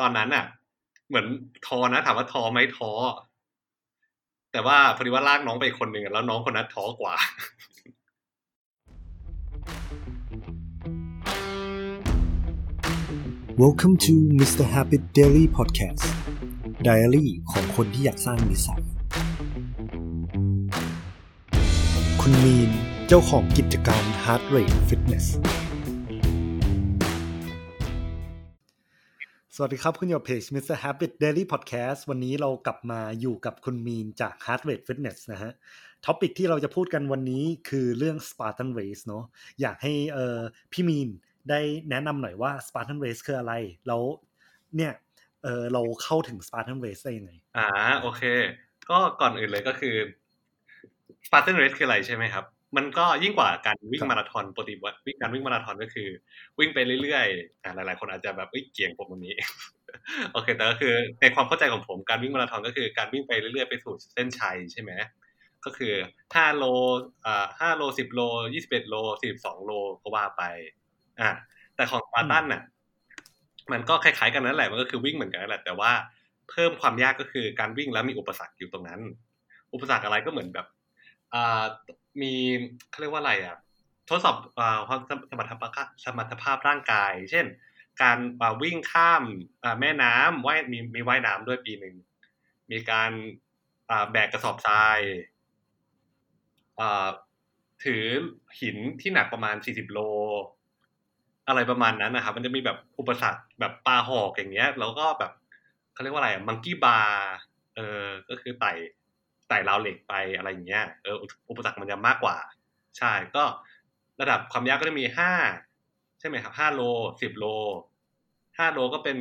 ตอนนั้นอะ เหมือนท้อนะถามว่าท้อไหมท้อแต่ว่าพอดีว่าลากน้องไปคนหนึ่งแล้วน้องคนนั้นท้อกว่า Welcome to Mr. Habit Daily Podcast Diary ของคนที่อยากสร้างนิสัยคุณมีนเจ้าของกิจการ Heart Rate Fitness สวัสดีครับ คุณอยู่เพจ Mr. Habit Daily Podcast วันนี้เรากลับมาอยู่กับคุณมีนจาก Heart Rate Fitness นะฮะท็อปิกที่เราจะพูดกันวันนี้คือเรื่อง Spartan Race เนาะอยากให้เอ่อพี่มีนได้แนะนำหน่อยว่า Spartan Race คืออะไร แล้วเนี่ยเออเราเข้าถึง Spartan Race ได้ยังไงอ่าโอเค ก็ก่อนอื่นเลยก็คือ Spartan Race คืออะไรใช่ไหมครับ มันก็ยิ่งกว่าการวิ่งครับมาราธอนปกติว่าวิ่งการวิ่งมาราธอนก็คือ วิ่งไปเรื่อยๆอ่าหลาย ๆ คนอาจจะแบบเอ้ยเกี่ยงผมตรงนี้ โอเค แต่ก็คือในความเข้าใจของผมการวิ่งมาราธอนก็คือการวิ่งไปเรื่อยๆไปสู่เส้นชัยใช่ไหมก็คือห้าโลอ่าห้าโลสิบโลยี่สิบเอ็ดโลสี่สิบสองโลก็ว่าไปอ่าแต่ของสปาร์ตันน่ะ มันก็คล้ายๆกันนั่นแหละมันก็คือวิ่งเหมือนกันนั่นแหละแต่ว่าเพิ่มความยากก็คือการวิ่งแล้วมีอุปสรรคอยู่ตรงนั้น อุปสรรคอะไรก็เหมือนแบบอ่า มีเขาเรียกว่าอะไรอะทดสอบความสมรรถภาพสมรรถภาพร่างกาย เช่น การวิ่งข้ามแม่น้ำว่ายมีมีว่ายน้ำด้วยปีหนึ่งมีการแบกกระสอบทรายถือหินที่หนักประมาณ40โล อะไรประมาณนั้นนะครับ มันจะมีแบบอุปสรรคแบบปลาหอกอย่างเงี้ย แล้วก็แบบเขาเรียกว่าอะไรมังกี้บาร์เออก็คือไต่ ไต่ราวเหล็กไปอะไรอย่างเงี้ยเอออุปสรรคมันจะมากกว่า ใช่ก็ระดับความยากก็จะมีห้าใช่ไหมครับห้าโลสิบโลห้าโลก็เป็น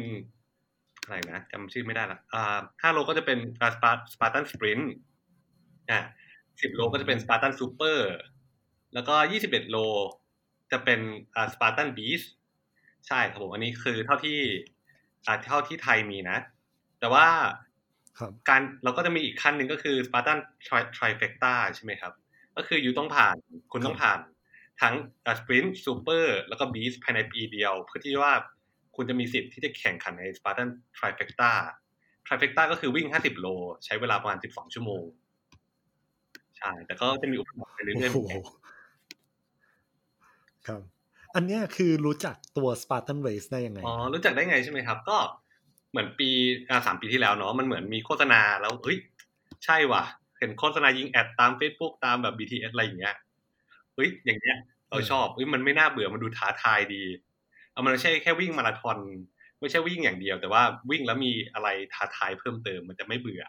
อะไรนะจำชื่อไม่ได้ละอ่าห้าโลก็จะเป็นสปา Spartan Sprint อ่าสิบโลก็จะเป็น Spartan Super แล้วก็ยี่สิบเอ็ดโลจะเป็นอ่า Spartan Beast ใช่ครับผมอันนี้คือเท่าที่อ่าเท่าที่ไทยมีนะ แต่ว่า การเราก็จะมีอีกขั้นหนึ่งก็คือ Spartan Trifecta ใช่ไหมครับ ก็คืออยู่ต้องผ่านคุณต้องผ่านทั้ง Sprint Super แล้วก็ Beast ภายในปีเดียว เพื่อที่ว่าคุณจะมีสิทธิ์ที่จะแข่งขันใน Spartan Trifecta Trifecta ก็คือวิ่ง 50 โล ใช้เวลาประมาณ 12 ชั่วโมง ใช่ แต่ก็จะมีอุปสรรคไปเรื่อยๆเหมือนกันครับ อันเนี้ยคือรู้จักตัว Spartan Race ได้ยังไง อ๋อ รู้จักได้ไงใช่ไหมครับ ก็ เหมือนปีอ่าสามปีที่แล้วเนาะมันเหมือนมีโฆษณาแล้วเฮ้ยใช่ว่ะ เห็นโฆษณายิงแอดตาม Facebook ตามแบบ BTS อะไรอย่างเงี้ยเฮ้ยอย่างเงี้ยเราชอบเฮ้ยมันไม่น่าเบื่อมันดูท้าทายดีเอามันไม่ใช่แค่วิ่งมาราธอนไม่ใช่วิ่งอย่างเดียว แต่ว่าวิ่งแล้วมีอะไรท้าทายเพิ่มเติมมันจะไม่เบื่อ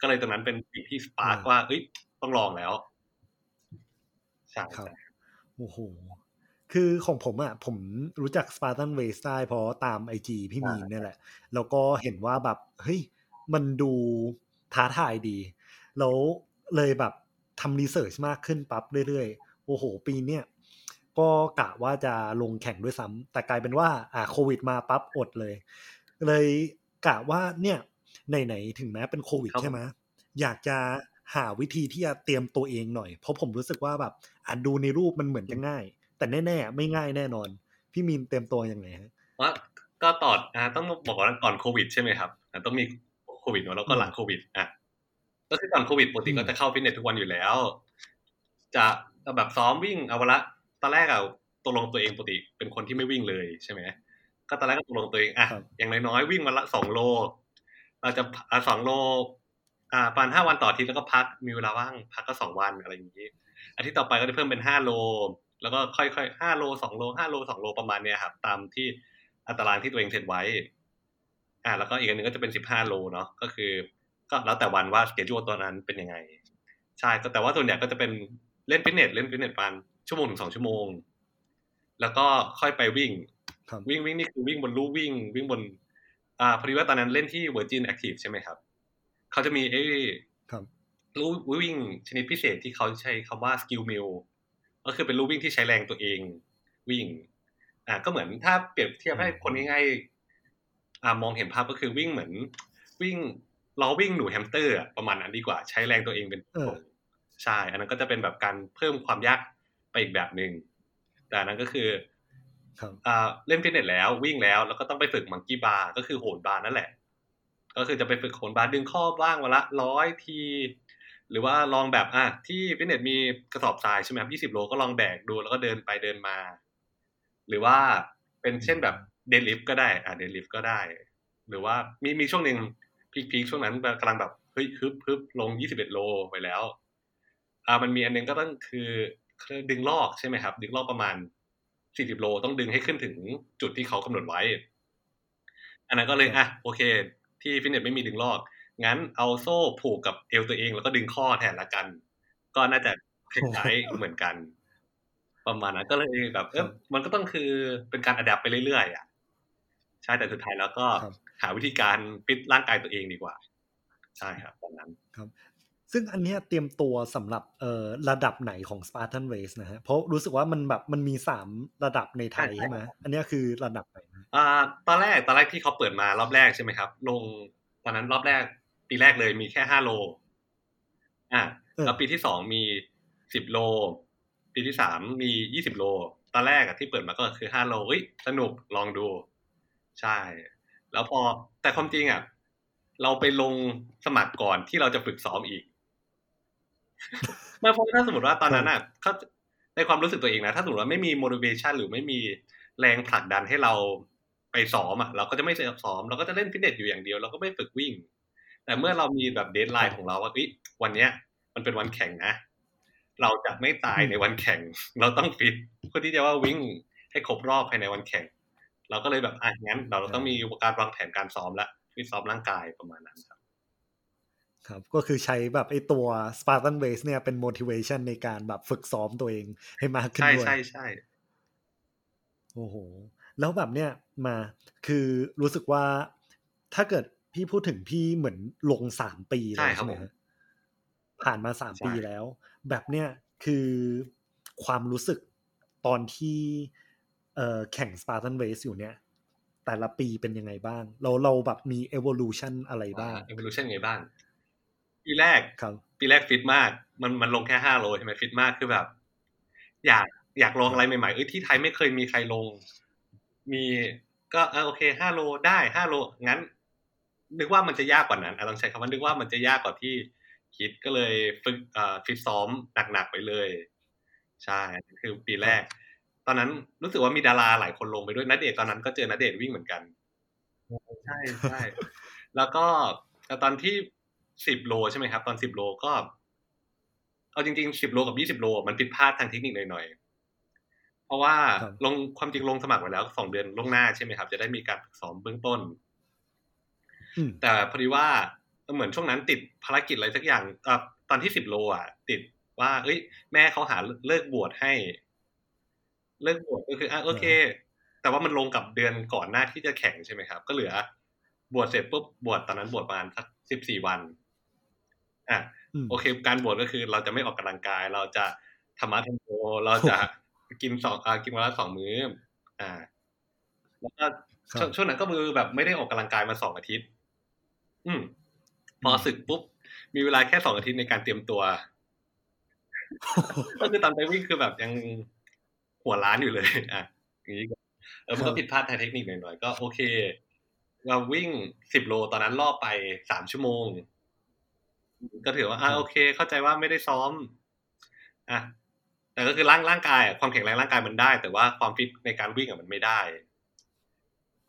ก็เลยตรงนั้นเป็นสิ่งที่สปาร์กอืมว่าเอ้ยต้องลองแล้วใช่ครับโอ้โห คือของผมอะผมรู้จัก Spartan Race ได้เพราะตามไอจีพี่มีนเนี่ยแหละ แล้วก็เห็นว่าแบบเฮ้ยมันดูท้าทายดี แล้วเลยแบบทำรีเสิร์ชมากขึ้นปั๊บเรื่อยๆ โอ้โห ปีเนี้ยก็กะว่าจะลงแข่งด้วยซ้ำแต่กลายเป็นว่าอ่าโควิดมาปั๊บอดเลย เลยกะว่าเนี่ยไหนๆถึงแม้เป็นโควิดครับใช่ไหมอยากจะหาวิธีที่จะเตรียมตัวเองหน่อย เพราะผมรู้สึกว่าแบบอะดูในรูปมันเหมือนจะง่าย แต่แน่ๆ ไม่ง่ายแน่นอน พี่มีนเตรียมตัวยังไงฮะว่าก็ตอนอ่าต้องบอกว่าก่อนโควิดใช่ไหมครับอ่าต้องมีโควิดเนอะแล้วก็หลังโควิดอะก็คือก่อนโควิดปกติอืมก็จะเข้าฟิตเนสทุกวันอยู่แล้ว จะแบบซ้อมวิ่งเอาวะละตอนแรกอะตกลงตัวเองปกติเป็นคนที่ไม่วิ่งเลยใช่ไหมก็ตอนแรกก็ตกลงตัวเองอะครับอย่างน้อยๆวิ่งวันละสองโล เราจะอ่าสองโล อ่าประมาณห้าวันต่ออาทิตย์แล้วก็พักมีเวลาว่างพักก็สองวันอะไรอย่างนี้อาทิตย์ต่อไปก็จะเพิ่มเป็นห้าโล แล้วก็ค่อยๆห้าโลสองโลห้าโลสองโลประมาณเนี้ยครับตามที่อัตารางที่ตัวเองเซตไว้ อ่า แล้วก็อีกอันหนึงก็จะเป็นสิบห้าโลเนาะก็คือ ก็แล้วแต่วันว่าสเกจ u ตัวนั้นเป็นยังไง ใช่ก็แต่ว่าส่วนใหญ่ก็จะเป็นเล่นฟิตเนสเล่นฟิตเนสประมาณชั่วโมงถึงสองชั่วโมง แล้วก็ค่อยไปวิ่งครับวิ่งวิ่งนี่คือวิ่งบนลู่วิ่ง วิ่งบน อ่าพอดีว่าตอนนั้นเล่นที่ Virgin Active ใช่ไหมครับเขาจะมีไอ้ครับลู่วิ่งชนิดพิเศษที่เขาใช้คำว่า skill mill ก็คือเป็นลู่วิ่งที่ใช้แรงตัวเองวิ่ง อ่าก็เหมือนถ้าเปรียบเทียบให้คนง่ายๆอ่ามองเห็นภาพก็คือวิ่งเหมือน วิ่งล้อวิ่งหนูแฮมสเตอร์อะประมาณนั้นดีกว่า ใช้แรงตัวเองเป็นเออใช่ อันนั้นก็จะเป็นแบบการเพิ่มความยากไปอีกแบบหนึ่งแต่อันนั้นก็คือครับอ่าเล่นฟิตเนสแล้ววิ่งแล้วแล้วก็ต้องไปฝึก monkey bar ก็คือโหนบาร์นั่นแหละ ก็คือจะไปฝึกโหนบาร์ดึงข้อบ้างวันละร้อยที หรือว่าลองแบบอะที่ฟิตเนสมีกระสอบทรายใช่ไหมครับยี่สิบโลก็ลองแบกดูแล้วก็เดินไปเดินมา หรือว่าเป็นเช่นแบบ deadlift ก็ได้ อะ deadlift ก็ได้ หรือว่ามีมีช่วงหนึ่งพีคพีคช่วงนั้นกำลังแบบเฮ้ยฮึบฮึบลงยี่สิบเอ็ดโลไปแล้ว อ่ามันมีอันนึงก็ต้องคือดึงลอกใช่ไหมครับ ดึงลอกประมาณสี่สิบโลต้องดึงให้ขึ้นถึงจุดที่เขากำหนดไว้ อันนั้นก็เลยอะโอเค ที่ฟิตเนสไม่มีดึงลอก งั้นเอาโซ่ผูกกับเอวตัวเอง แล้วก็ดึงข้อแทนละกัน ก็น่าจะคล้ายๆเหมือนกัน ประมาณนั้นก็เลยแบบเออมันก็ต้องคือเป็นการอัดแอปไปเรื่อยๆอะใช่แต่สุดท้ายแล้วก็หาวิธีการฟิตร่างกายตัวเองดีกว่า ใช่ครับตอนนั้นครับ ซึ่งอันเนี้ยเตรียมตัวสำหรับเอ่อระดับไหนของ Spartan Race นะฮะเพราะรู้สึกว่ามันแบบมันมีสามระดับในไทยใช่ไหมอันเนี้ยคือระดับไหนอ่าตอนแรกตอนแรกที่เขาเปิดมารอบแรกใช่ไหมครับ ลงตอนนั้นรอบแรก ปีแรกเลยมีแค่ห้าโล อะแล้วปีที่สองมีสิบโล ปีที่สามมียี่สิบโล ตอนแรกอะที่เปิดมาก็คือห้าโลเฮ้ยสนุกลองดู ใช่ แล้วพอแต่ความจริงอะเราไปลงสมัครก่อนที่เราจะฝึกซ้อมอีกไม่เพราะถ้าสมมติว่าตอนนั้นอะเขาในความรู้สึกตัวเองนะ ถ้าสมมติว่าไม่มี motivation หรือไม่มีแรงผลักดันให้เราไปซ้อมอะ เราก็จะไม่ซ้อม เราก็จะเล่นฟิตเนสอยู่อย่างเดียว เราก็ไม่ฝึกวิ่ง แต่เมื่อเรามีแบบ deadline ของเราว่าวันเนี้ย มันเป็นวันแข่งนะ เราจะไม่ตายในวันแข่ง เราต้องฟิตเพื่อที่จะว่าวิ่งให้ครบรอบภายในวันแข่ง เราก็เลยแบบอะงั้น เราต้องมีการวางแผนการซ้อมและฟิตซ้อมร่างกายประมาณนั้นครับ ครับ ก็คือใช้แบบไอ้ตัว Spartan Race เนี่ยเป็น motivation ในการแบบฝึกซ้อมตัวเองให้มากขึ้นด้วยใช่ใช่ใช่โอ้โหแล้วแบบเนี้ยมาคือรู้สึกว่าถ้าเกิด พี่พูดถึงพี่เหมือนลงสามปีแล้วใช่ไหมผ่านมาสามปีแล้ว แบบเนี้ยคือความรู้สึกตอนที่เอ่อแข่ง Spartan Race อยู่เนี่ย แต่ละปีเป็นยังไงบ้าง เราเราแบบมี evolution อะไรบ้าง evolution ไงบ้าง ปีแรกครับปีแรกฟิตมาก มันมันลงแค่ห้าโลใช่ไหมฟิตมากคือแบบ อยากอยากลองอะไรใหม่ๆเอ้ยที่ไทยไม่เคยมีใครลง มีก็เออโอเคห้าโลได้ห้าโล งั้น นึกว่ามันจะยากกว่านั้นต้องใช้คำว่านึกว่ามันจะยากกว่าที่คิดก็เลยฝึกอ่าฟิตซ้อมหนักๆไปเลย ใช่คือปีแรก ตอนนั้นรู้สึกว่ามีดาราหลายคนลงไปด้วยนัดเดทตอนนั้นก็เจอนัดเดทวิ่งเหมือนกันใช่ใช่แล้วก็ตอนที่สิบโลใช่ไหมครับ ตอนสิบโลก็ เอาจริงๆสิบโลกับยี่สิบโล มันผิดพลาดทางเทคนิคหน่อยๆเพราะว่าลงความจริงลงสมัครไว้แล้วสองเดือนล่วงหน้าใช่ไหมครับ จะได้มีการฝึกซ้อมเบื้องต้น แต่พอดีว่าเหมือนช่วงนั้นติดภารกิจอะไรสักอย่างอตอนที่สิบโลอะ ติดว่า เอ้ย แม่เขาหาเลิกบวชให้ เลิกบวชก็คืออะโอเค แต่ว่ามันลงกับเดือนก่อนหน้าที่จะแข่งใช่ไหมครับ ก็เหลือ บวชเสร็จปุ๊บบวชตอนนั้นบวชประมาณสักสิบสี่วันอะโอเค การบวชก็คือ เราจะไม่ออกกำลังกาย เราจะธรรมะธรรมโมเราจะกินสองอ่ากินวันละสองมื้อ อ่า แล้วก็ช่วงนั้นก็มือแบบไม่ได้ออกกำลังกายมาสองอาทิตย์ อืมพอศึกปุ๊บ มีเวลาแค่สองอาทิตย์ในการเตรียมตัว ก็คือตอนไปวิ่งคือแบบยังหัวล้านอยู่เลย อะอย่างนี้เออมันก็ผิดพลาดทางเทคนิคหน่อยๆก็โอเค เราวิ่งสิบโลตอนนั้นรอบไปสามชั่วโมง ก็ถือว่าอ่าโอเค เข้าใจว่าไม่ได้ซ้อม อะแต่ก็คือร่างร่างกายความแข็งแรงร่างกายมันได้ แต่ว่าความฟิตในการวิ่งอะมันไม่ได้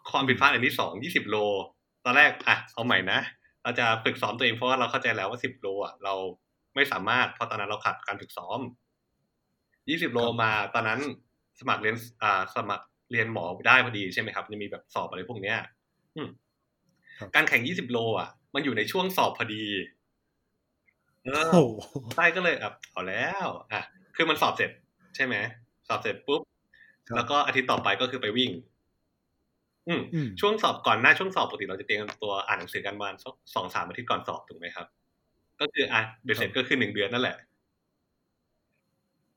ความผิดพลาดอันที่สองยี่สิบโล ตอนแรกอะเอาใหม่นะเราจะฝึกซ้อมตัวเองเพราะว่าเราเข้าใจแล้วว่าสิบโลอะเราไม่สามารถเพราะตอนนั้นเราขาดการฝึกซ้อมยี่สิบโลมาตอนนั้นสมัครเรียนอ่าสมัครเรียนหมอได้พอดีใช่ไหมครับจะมีแบบสอบอะไรพวกเนี้ยการแข่งยี่สิบโล อะ มันอยู่ในช่วงสอบพอดีเออใต้ก็เลยอะเอาแล้ว อะ คือมันสอบเสร็จ ใช่ไหมสอบเสร็จปุ๊บ แล้วก็อาทิตย์ต่อไปก็คือไปวิ่งอืม ช่วงสอบก่อนหน้าช่วงสอบปกติเราจะเตรียมตัวอ่านหนังสือกันมาสองสามอาทิตย์ก่อนสอบถูกไหมครับ ก็คืออะเบ็ดเสร็จก็คือหนึ่งเดือนนั่นแหละ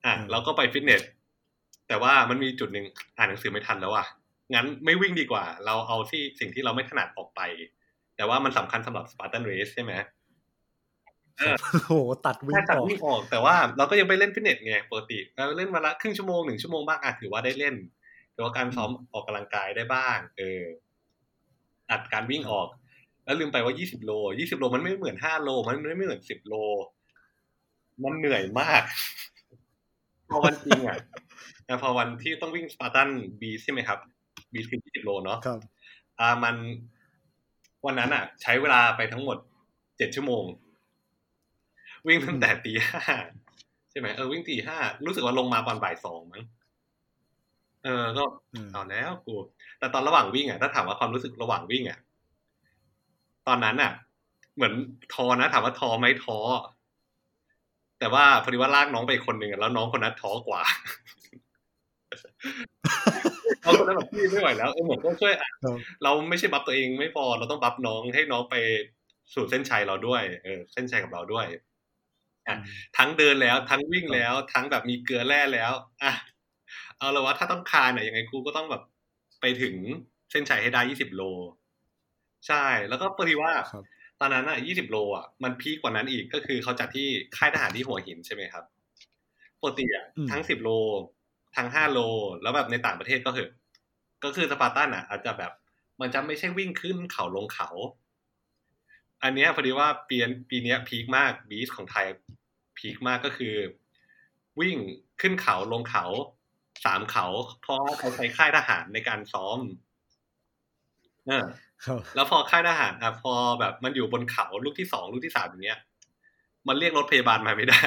อะเราก็ไปฟิตเนสแต่ว่ามันมีจุดหนึ่งอ่านหนังสือไม่ทันแล้วอะงั้นไม่วิ่งดีกว่า เราเอาที่สิ่งที่เราไม่ถนัดออกไป แต่ว่ามันสำคัญสำหรับ Spartan Race ใช่ไหมโอ้โหตัดวิ่งออกตัดวิ่งออก แต่ว่าเราก็ยังไปเล่นฟิตเนสไงปกติเราเล่นวันละครึ่งชั่วโมงหนึ่งชั่วโมงบ้างอะถือว่าได้เล่น รือว่าการซ้อมออกกำลังกายได้บ้าง เออตัดการวิ่งออก แล้วลืมไปว่า 20 โล 20 โลมันไม่เหมือน 5 โล มันไม่เหมือน 10 โล มันเหนื่อยมาก พอวันจริงอะพอวันที่ต้องวิ่ง Spartan Beast ใช่ไหมครับ Beast คือ 20 โลเนาะครับ อ่ามันวันนั้นอะ ใช้เวลาไปทั้งหมด 7 ชั่วโมง วิ่งตั้งแต่ตีห้าใช่ไหมเออวิ่งตีห้ารู้สึกว่าลงมาตอนบ่ายสองมั้ง เออก็อืมเอาแล้วกูแต่ตอนระหว่างวิ่งอะถ้าถามว่าความรู้สึกระหว่างวิ่งอะตอนนั้นอะ เหมือนท้อนะถามว่าท้อไหมท้อแต่ว่าพอดีว่าลากน้องไปคนหนึ่งอะแล้วน้องคนนั้นท้อกว่าน้องคนนั้นแบบพี่ไม่ไหวแล้วเออเหมือนก็ช่วยอะครับเราไม่ใช่บัฟตัวเองไม่พอเราต้องบัฟน้องให้น้องไปสู่เส้นชัยเราด้วย เออ เส้นชัยกับเราด้วยอะทั้งเดินแล้ว ทั้งวิ่งแล้ว ทั้งแบบมีเกลือแร่แล้ว อะ เอาละว่าถ้าต้องคานเนี่ยยังไงกูก็ต้องแบบไปถึงเส้นชัยให้ได้ยี่สิบโล ใช่ แล้วก็พอดีว่าครับตอนนั้นอะยี่สิบโลอะมันพีคกว่านั้นอีกก็คือเขาจัดที่ค่ายทหารที่หัวหินใช่ไหมครับปกติอะอืมทั้งสิบโล ทั้งห้าโล แล้วแบบในต่างประเทศก็เหอะก็คือสปาร์ตันอะ อาจจะแบบมันจะไม่ใช่วิ่งขึ้นเขาลงเขา อันเนี้ยพอดีว่าปีปีเนี้ยพีคมากบีชของไทยพีคมากก็คือ วิ่งขึ้นเขาลงเขา สามเขาเพราะว่าเขาใช้ค่ายทหารในการซ้อมเออครับแล้วพอค่ายทหารอะพอแบบมันอยู่บนเขาลูกที่สองลูกที่สามอย่างเงี้ย มันเรียกรถพยาบาลมาไม่ได้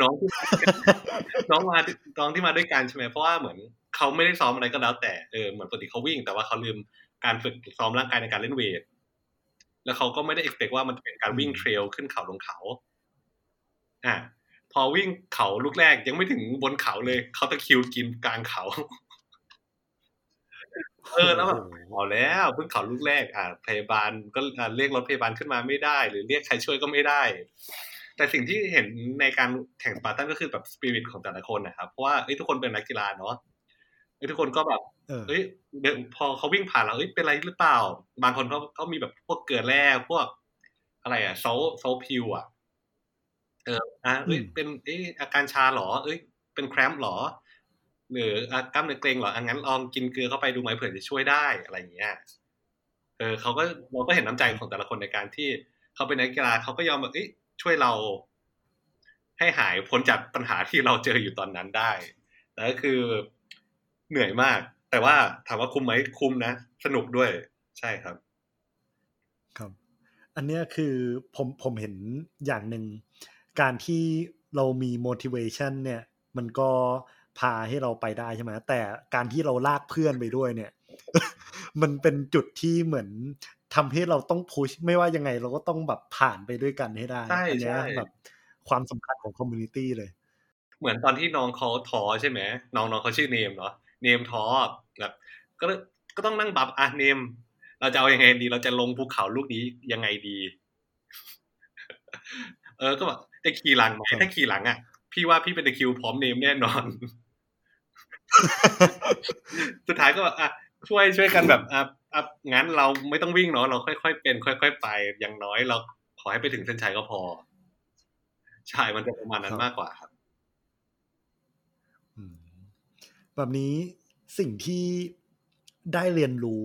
น้องที่มาน้องมาน้องที่มาด้วยกันใช่ไหมเพราะว่าเหมือนเขาไม่ได้ซ้อมอะไรก็แล้ว แต่เออเหมือนปกติเขาวิ่ง แต่ว่าเขาลืมการฝึกซ้อมร่างกายในการเล่นเวทแล้วเขาก็ไม่ได้ expect ว่ามันจะเป็นการวิ่งเทรลขึ้นเขาลงเขา อะ พอวิ่งเขาลูกแรกยังไม่ถึงบนเขาเลย เขาตะคริวกินกลางเขา เออแล้วแบบเอาแล้วเพิ่งเขาลูกแรก อ่าพยาบาลก็อ่าเรียกรถพยาบาลขึ้นมาไม่ได้ หรือเรียกใครช่วยก็ไม่ได้ แต่สิ่งที่เห็นในการแข่งสปาร์ตันก็คือแบบสปิริตของแต่ละคนนะครับเพราะว่าเอ้ยทุกคนเป็นนักกีฬาเนาะเอ้ยทุกคนก็แบบเออเอ้ยเดินพอเขาวิ่งผ่านแล้วเอ้ยเป็นไรหรือเปล่า บางคนเขาเขามีแบบพวกเกลือแร่พวก อะไรอะโซลโซลพิวอะ เอออะเอ้ยอืมเป็นเอ้ยอาการชาเหรอ เอ้ย เป็นแครมป์เหรอ หรืออะกล้ามเนื้อเกร็งเหรออะงั้นลองกินเกลือเข้าไปดูไหมเผื่อจะช่วยได้อะไรอย่างเงี้ยเออเขาก็เราก็เห็นน้ำใจของแต่ละคนในการที่เขาเป็นนักกีฬาเขาก็ยอมแบบเอ้ยช่วยเรา ให้หายพ้นจากปัญหาที่เราเจออยู่ตอนนั้นได้แต่ก็คือเหนื่อยมาก แต่ว่าถามว่าคุ้มไหมคุ้มนะ สนุกด้วย ใช่ครับ ครับ อันเนี้ยคือผมผมเห็นอย่างหนึ่ง การที่เรามี motivation เนี่ย มันก็พาให้เราไปได้ใช่ไหมแต่การที่เราลากเพื่อนไปด้วยเนี่ย มันเป็นจุดที่เหมือนทำให้เราต้องพุชไม่ว่ายังไงเราก็ต้องแบบผ่านไปด้วยกันให้ได้ใช่อัเนี้ยใช่แบบความสำคัญของคอมมูนิตี้เลย เหมือนตอนที่น้องเขาท้อใช่ไหมน้องน้องเขาชื่อเนมเนาะเนมท้อแบบก็เลยก็ต้องนั่งบับอะเนม เราจะเอายังไงดี เราจะลงภูเขาลูกนี้ยังไงดี เออก็แบบ จะขี่หลังไหมครับถ้าขี่หลังอะ พี่ว่าพี่เป็นตะคริวพร้อมเนมแน่นอน สุดท้ายก็แบบอะช่วยช่วยกันแบบอะอะงั้นเราไม่ต้องวิ่งเนาะเราค่อยๆเป็น ค่อย ๆ ไปอย่างน้อยเราขอให้ไปถึงเส้นชัยก็พอใช่มันจะประมาณนั้นมากกว่าครับอืมแบบนี้สิ่งที่ได้เรียนรู้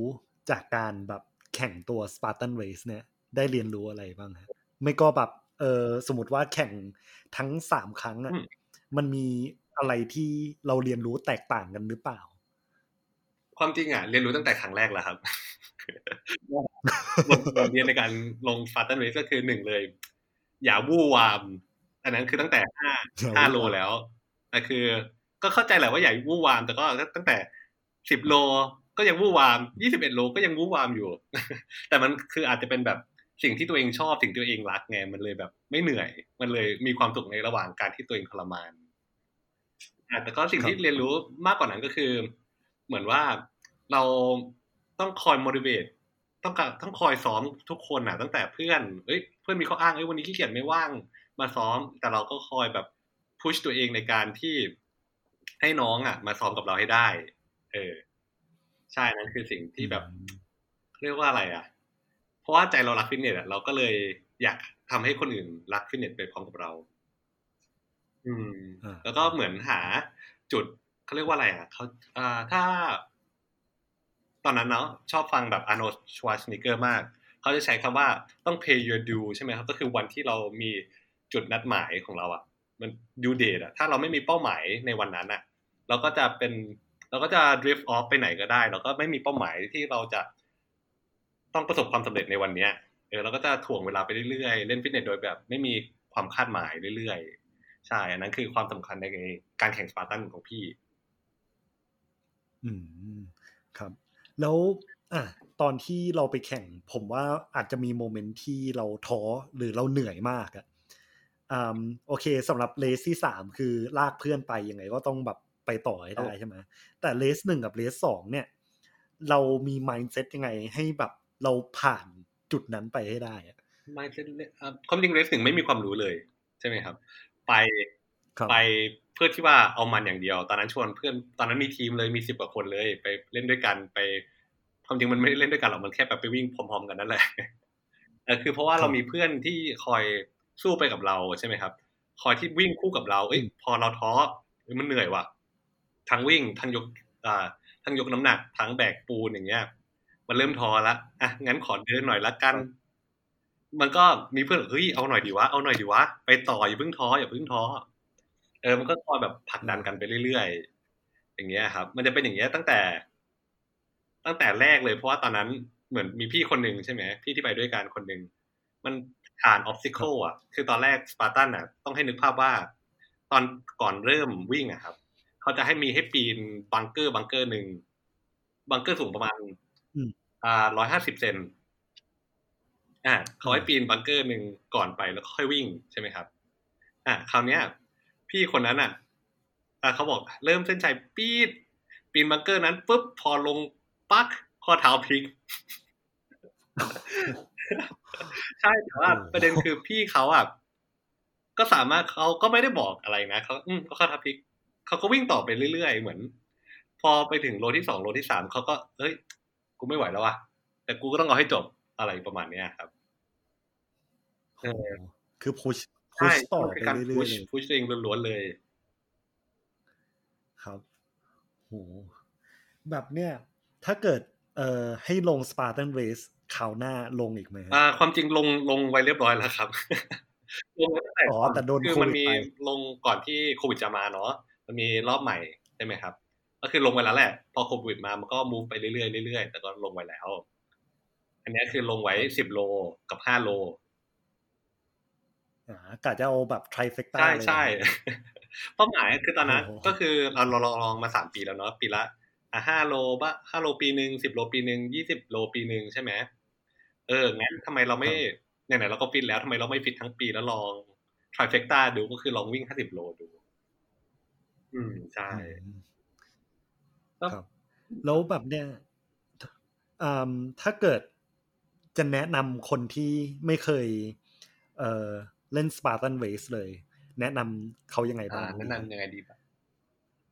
จากการแบบแข่งตัว Spartan Race เนี่ย ได้เรียนรู้อะไรบ้างฮะไม่ก็แบบ เออสมมติว่าแข่งทั้งสามครั้งอะอืมมันมีอะไรที่เราเรียนรู้แตกต่างกันหรือเปล่า ความจริงอะ เรียนรู้ตั้งแต่ครั้งแรกแล้วครับบทบทเรียนในการลงฟาตันเรสก็คือหนึ่งเลย อย่าวู่วาม อันนั้นคือตั้งแต่ห้าอย่าวู่วามห้าโลแล้วแต่คือ ก็เข้าใจแหละว่าอย่าวู่วาม แต่ก็ตั้งแต่สิบโลก็ยังวู่วามยี่สิบเอ็ดโลก็ยังวู่วามอยู่ แต่มันคืออาจจะเป็นแบบ สิ่งที่ตัวเองชอบสิ่งที่ตัวเองรักไงมันเลยแบบไม่เหนื่อย มันเลยมีความสุขในระหว่างการที่ตัวเองทรมานอะแต่ก็สิ่งที่เรียนรู้มากกว่านั้นก็คือ เหมือนว่าเราต้องคอย motivate ต้องการต้องคอยซ้อมทุกคนน่ะ ตั้งแต่เพื่อนเอ้ยเพื่อนมีข้ออ้างเอ้ยวันนี้ขี้เกียจไม่ว่างมาซ้อม แต่เราก็คอยแบบพุชตัวเองในการที่ให้น้องอะ มาซ้อมกับเราให้ได้ เออ ใช่นั่นคือสิ่งที่แบบ เรียกว่าอะไรอะ เพราะว่าใจเรารักฟิตเนสอะเราก็เลยอยากทำให้คนอื่นรักฟิตเนสไปพร้อมกับเรา อืมอ่าแล้วก็เหมือนหาจุดเขาเรียกว่าอะไรอะเขาอ่าถ้า ตอนนั้นเนาะชอบฟังแบบอาร์โนชวาสนิเกอร์มาก เขาจะใช้คำว่าต้อง pay your due ใช่ไหมครับ ก็คือวันที่เรามีจุดนัดหมายของเราอะ มัน due date อะถ้าเราไม่มีเป้าหมายในวันนั้นอะ เราก็จะเป็น เราก็จะ drift off ไปไหนก็ได้ เราก็ไม่มีเป้าหมายที่เราจะ ต้องประสบความสำเร็จในวันเนี้ยเออเราก็จะถ่วงเวลาไปเรื่อยๆ เล่นฟิตเนสโดยแบบ ไม่มีความคาดหมายเรื่อยๆ ใช่ อันนั้นคือความสำคัญในการแข่งสปาร์ตันของพี่ อืม ครับ แล้ว อะ ตอนที่เราไปแข่ง ผมว่าอาจจะมี moment ที่เราท้อหรือเราเหนื่อยมากอะอ่าโอเคสำหรับ race ที่สามคือลากเพื่อนไปยังไงก็ต้องแบบไปต่อให้ได้ใช่ไหมแต่ race หนึ่งกับ race สองเนี่ย เรามี mindset ยังไงให้แบบ เราผ่านจุดนั้นไปให้ได้อะไม่ใช่ความจริงเรสหนึ่งไม่มีความรู้เลย ใช่ไหมครับ ไปครับไปเพื่อที่ว่าเอามันอย่างเดียว ตอนนั้นชวนเพื่อนตอนนั้นมีทีมเลยมีสิบกว่าคนเลย ไปเล่นด้วยกันไปความจริงมันไม่ได้เล่นด้วยกันหรอกมันแค่แบบไปวิ่งพร้อมๆกันนั่นแหละแต่คือเพราะว่าเรามีเพื่อนที่คอยสู้ไปกับเราใช่ไหมครับ คอยที่วิ่งคู่กับเรา เอ้ยพอเราท้อเอ้ยมันเหนื่อยว่ะทั้งวิ่งทั้งยกอ่าทั้งยกน้ำหนักทั้งแบกปูนอย่างเงี้ย มันเริ่มท้อละอะงั้นขอเดินหน่อยละกัน มันก็มีเพื่อนบอกเฮ้ยเอาหน่อยดีวะเอาหน่อยดีวะไปต่ออย่าเพิ่งท้ออย่าเพิ่งท้อเออมันก็คอยแบบผลักดันกันไปเรื่อยๆอย่างเงี้ยครับ มันจะเป็นอย่างเงี้ยตั้งแต่ ตั้งแต่แรกเลยเพราะว่าตอนนั้นเหมือนมีพี่คนหนึ่งใช่ไหมพี่ที่ไปด้วยกันคนหนึ่งมันผ่านออ t ซิเคิลอะ คือตอนแรกสปาร์ตันอะ ต้องให้นึกภาพว่า ตอนก่อนเริ่มวิ่งอะครับ เขาจะให้มีให้ปีนบังเกอร์บังเกอร์หนึ่งบังเกอร์สูงประมาณ อ่าร้อยห้าสิบเซนอ่าเขาให้ปีนบังเกอร์หนึ่งก่อนไปแล้วค่อยวิ่งใช่ไหมครับ อ่าคราวเนี้ย พี่คนนั้นอะอ่าเขาบอกเริ่มเส้นชัยปีดปีนบังเกอร์นั้นปุ๊บพอลงปั๊บข้อเท้าพลิกใช่แต่ว่าประเด็นคือพี่เขาอะก็สามารถเขาก็ไม่ได้บอกอะไรนะเขาอืมก็ข้อเท้าพลิกเขาก็วิ่งต่อไปเรื่อยๆ เหมือน พอไปถึงโลที่สองโลที่สามเขาก็เอ้ย กูไม่ไหวแล้วว่ะแต่กูก็ต้องเอาให้จบอะไรประมาณเนี้ยครับเออคือพุชพุใช่ชต่อมันไปคือการเรื่พุอยชๆเลยพุชตัวเองล้วนๆเลย ครับโหแบบเนี้ยถ้าเกิดเอ่อให้ลง Spartan Race คราวหน้าลงอีกไหมฮะอ่า ความจริงลงลงไว้เรียบร้อยแล้วครับลงไว้ตั้งแต่อ๋อก่อนแต่โดนคือโควิดมันมีไปลงก่อนที่โควิดจะมาเนาะมันมีรอบใหม่ใช่ไหมครับ ก็คือลงไว้แล้วแหละ พอโควิดมามันก็ move ไปเรื่อยๆเรื่อยๆแต่ก็ลงไว้แล้ว อันเนี้ยคือลงไว้สิบโลกับห้าโลอ่ากะจะเอาแบบ Trifecta ใช่เลยใช่เป้าหมายคือตอนนั้นโอ้โหก็คือเราเราลองลองมาสามปีแล้วเนาะปีละอะห้าโลบ้าห้าโลปีหนึ่งสิบโลปีหนึ่งยี่สิบโลปีหนึ่งใช่ไหมเอองั้นทำไมเราไม่ไหนๆเราก็ฟิตแล้วทำไมเราไม่ฟิตทั้งปีแล้วลอง Trifecta ดูก็คือลองวิ่งห้าสิบโลดู อืมใช่อืมก็ครับ แล้วแบบเนี้ยอืมถ้าเกิดจะแนะนำคนที่ไม่เคยเอ่อเล่นสปาร์ตันเ c e เลย แนะนำเขายังไงบ้าอ่างแนะนำยังไงดีบ้าง